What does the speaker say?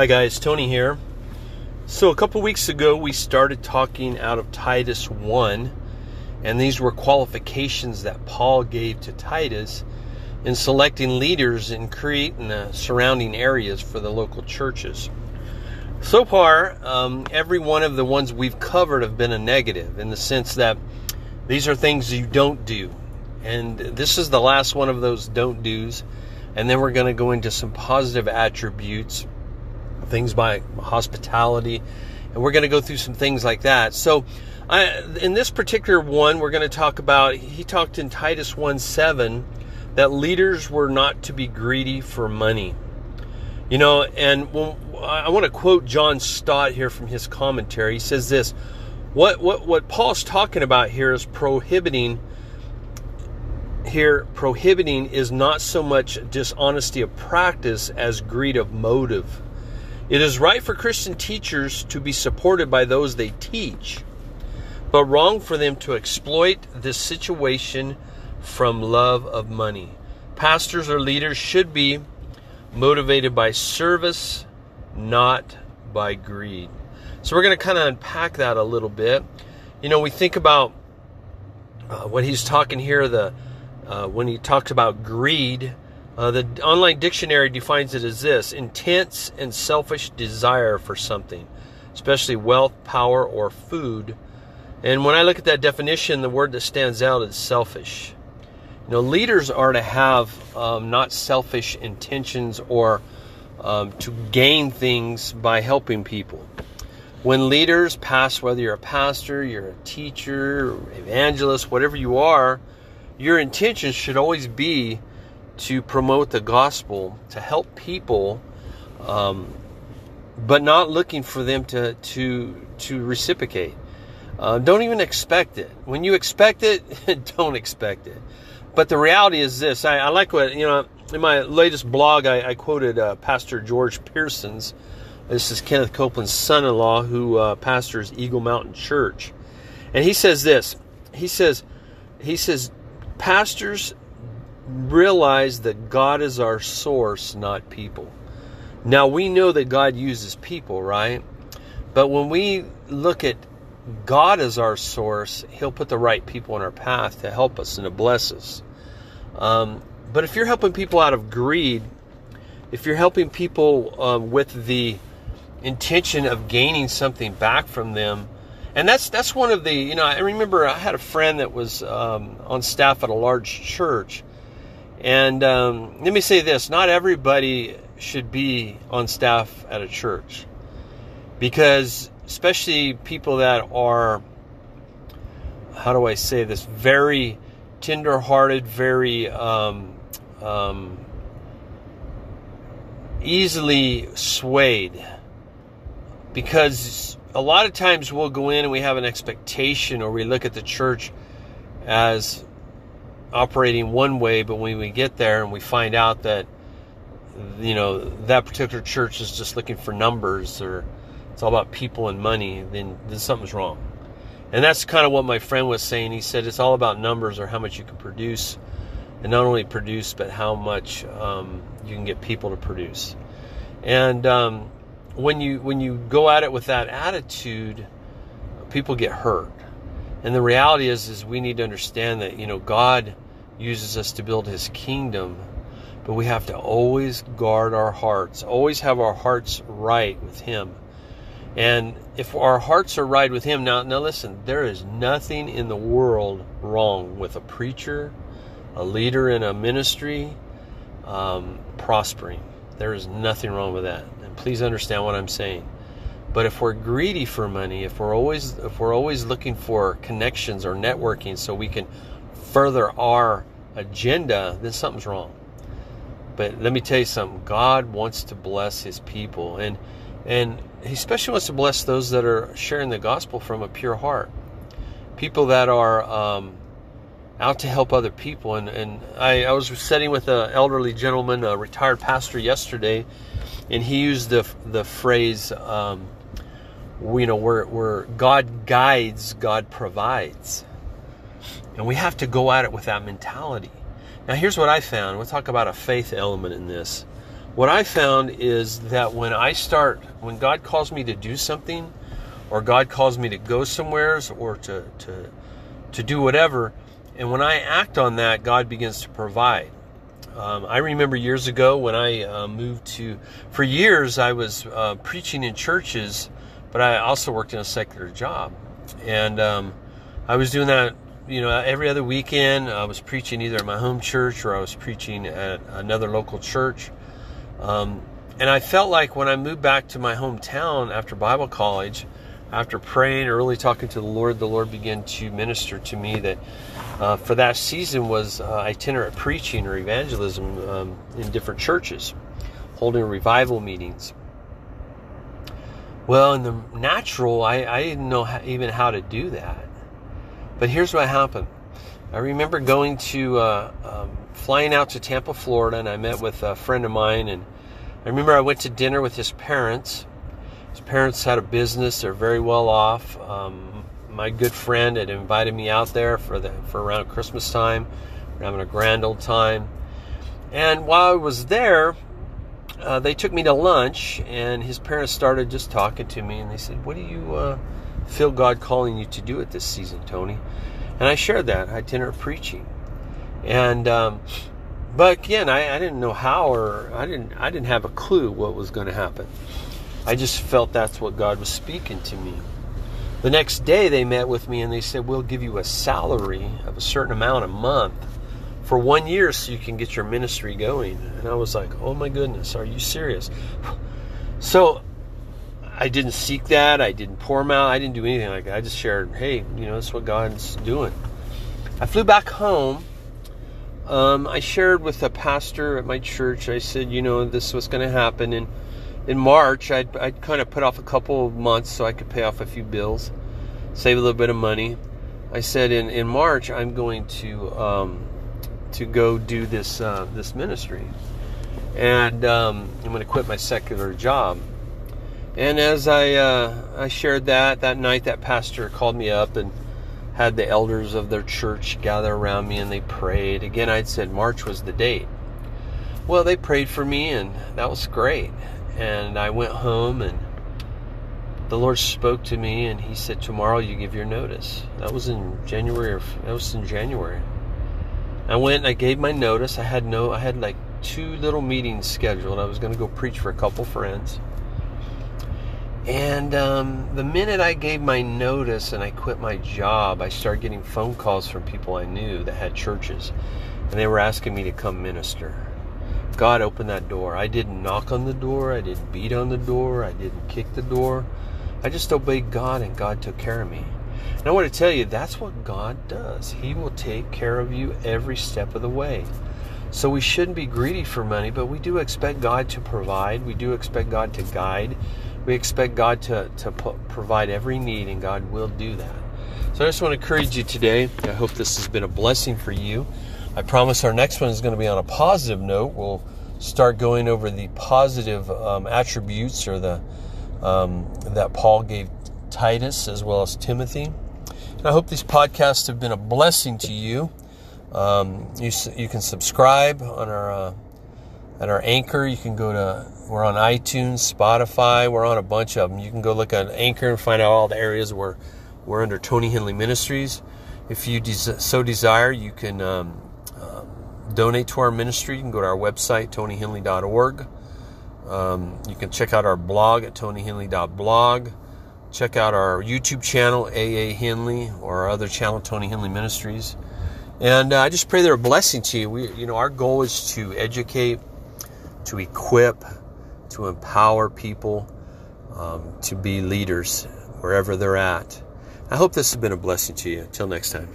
Hi guys, Tony here. So a couple weeks ago we started talking out of Titus 1 and these were qualifications that Paul gave to Titus in selecting leaders in Crete and the surrounding areas for the local churches. So far, um, every one of the ones we've covered have been a negative in the sense that these are things you don't do. And this is the last one of those don't do's. And then we're going to go into some positive attributes, things by hospitality, and we're going to go through some things like that. So, I, in this particular one, we're going to talk about, he talked in Titus 1 7 that leaders were not to be greedy for money. You know, and I want to quote John Stott here from his commentary. He says this what, what, what Paul's talking about here is prohibiting here prohibiting is not so much dishonesty of practice as greed of motive. It is right for Christian teachers to be supported by those they teach, but wrong for them to exploit this situation from love of money. Pastors or leaders should be motivated by service, not by greed. So we're going to kind of unpack that a little bit. You know, we think about uh, what he's talking here, the uh, when he talks about greed, uh, the online dictionary defines it as this intense and selfish desire for something, especially wealth, power, or food. And when I look at that definition, the word that stands out is selfish. You know, leaders are to have um, not selfish intentions or um, to gain things by helping people. When leaders pass, whether you're a pastor, you're a teacher, evangelist, whatever you are, your intention should always be to promote the gospel, to help people, um, but not looking for them to to to reciprocate. Uh, don't even expect it. When you expect it, don't expect it. But the reality is this: I, I like what you know. In my latest blog, I, I quoted uh, Pastor George Pearsons. This is Kenneth Copeland's son-in-law, who uh, pastors Eagle Mountain Church, and he says this. He says, he says, pastors realize that God is our source, not people. Now we know that God uses people, right? But when we look at God as our source, He'll put the right people in our path to help us and to bless us. Um, but if you're helping people out of greed, if you're helping people um, with the intention of gaining something back from them, and that's that's one of the you know I remember I had a friend that was um, on staff at a large church, and um, let me say this: not everybody should be on staff at a church, because especially people that are how do I say this very tender-hearted, very um, um, easily swayed. Because a lot of times we'll go in and we have an expectation or we look at the church as operating one way but when we get there and we find out that you know that particular church is just looking for numbers or it's all about people and money then, then something's wrong. And that's kind of what my friend was saying. He said it's all about numbers or how much you can produce and not only produce but how much um, you can get people to produce. And um, when you when you go at it with that attitude, people get hurt. And the reality is is we need to understand that, you know, God uses us to build his kingdom, but we have to always guard our hearts, always have our hearts right with him. And if our hearts are right with him, now now listen, there is nothing in the world wrong with a preacher, a leader in a ministry, um, prospering. There is nothing wrong with that. And please understand what I'm saying. But if we're greedy for money, if we're always if we're always looking for connections or networking so we can further our agenda, then something's wrong. But let me tell you something. God wants to bless his people and and he especially wants to bless those that are sharing the gospel from a pure heart. People that are um, out to help other people. And, and I, I was sitting with an elderly gentleman, a retired pastor, yesterday, and he used the, the phrase, um, you know, where, where God guides, God provides. And we have to go at it with that mentality. Now, here's what I found. We'll talk about a faith element in this. what I found is that when I start, when God calls me to do something, or God calls me to go somewheres, or to to to do whatever, and when I act on that, God begins to provide. Um, I remember years ago when I uh, moved to, for years I was uh, preaching in churches, but I also worked in a secular job, and um, I was doing that you know, every other weekend I was preaching either at my home church or I was preaching at another local church. Um, and I felt like when I moved back to my hometown after Bible college, after praying, early talking to the Lord, the Lord began to minister to me that uh, for that season was uh, itinerant preaching or evangelism um, in different churches, holding revival meetings. Well, in the natural, I, I didn't know how, even how to do that. But here's what happened. I remember going to, uh, um, flying out to Tampa, Florida, and I met with a friend of mine. And I remember I went to dinner with his parents. His parents had a business; they're very well off. Um, my good friend had invited me out there for the for around Christmas time. We're having a grand old time. And while I was there, uh, they took me to lunch, and his parents started just talking to me, and they said, "What do you?" Uh, feel God calling you to do it this season, Tony. And I shared that itinerant preaching. And um, but again, I, I didn't know how or I didn't I didn't have a clue what was going to happen. I just felt that's what God was speaking to me. The next day they met with me and they said, We'll give you a salary of a certain amount a month for one year so you can get your ministry going. And I was like, Oh my goodness, are you serious? So I didn't seek that. I didn't pour them out. I didn't do anything like that. I just shared, hey, you know, that's what God's doing. I flew back home. Um, I shared with a pastor at my church. I said, you know, this was going to happen. And in March, I'd, I'd kind of put off a couple of months so I could pay off a few bills, save a little bit of money. I said, in, in March, I'm going to um, to go do this uh, this ministry, and um, I'm going to quit my secular job. And as I uh, I shared that that night, that pastor called me up and had the elders of their church gather around me and they prayed. Again, I'd said March was the date. Well, they prayed for me and that was great. And I went home and the Lord spoke to me and He said, "Tomorrow you give your notice." That was in January. Or, that was in January. I went I gave my notice. I had no. I had like two little meetings scheduled. I was going to go preach for a couple friends and um, the minute I gave my notice and I quit my job, I started getting phone calls from people I knew that had churches, and they were asking me to come minister. God opened that door. I didn't knock on the door, I didn't beat on the door, I didn't kick the door. I just obeyed God, and God took care of me. And I want to tell you, that's what God does. He will take care of you every step of the way. So we shouldn't be greedy for money, but we do expect God to provide. We do expect God to guide. We expect God to, to provide every need, and God will do that. So I just want to encourage you today. I hope this has been a blessing for you. I promise our next one is going to be on a positive note. We'll start going over the positive um, attributes or the um, that Paul gave Titus as well as Timothy. And I hope these podcasts have been a blessing to you. Um, you, you can subscribe on our uh, at our anchor. You can go to, we're on iTunes, Spotify, we're on a bunch of them. You can go look at Anchor and find out all the areas where we're under Tony Hendley Ministries. If you des- so desire, you can um, um, donate to our ministry. You can go to our website, tonyhendley.org. Um, you can check out our blog at tonyhendley.blog. Check out our YouTube channel, AA Hendley, or our other channel, Tony Hendley Ministries. And uh, I just pray they're a blessing to you. We, you know, our goal is to educate, to equip, to empower people um, to be leaders wherever they're at. I hope this has been a blessing to you. Until next time.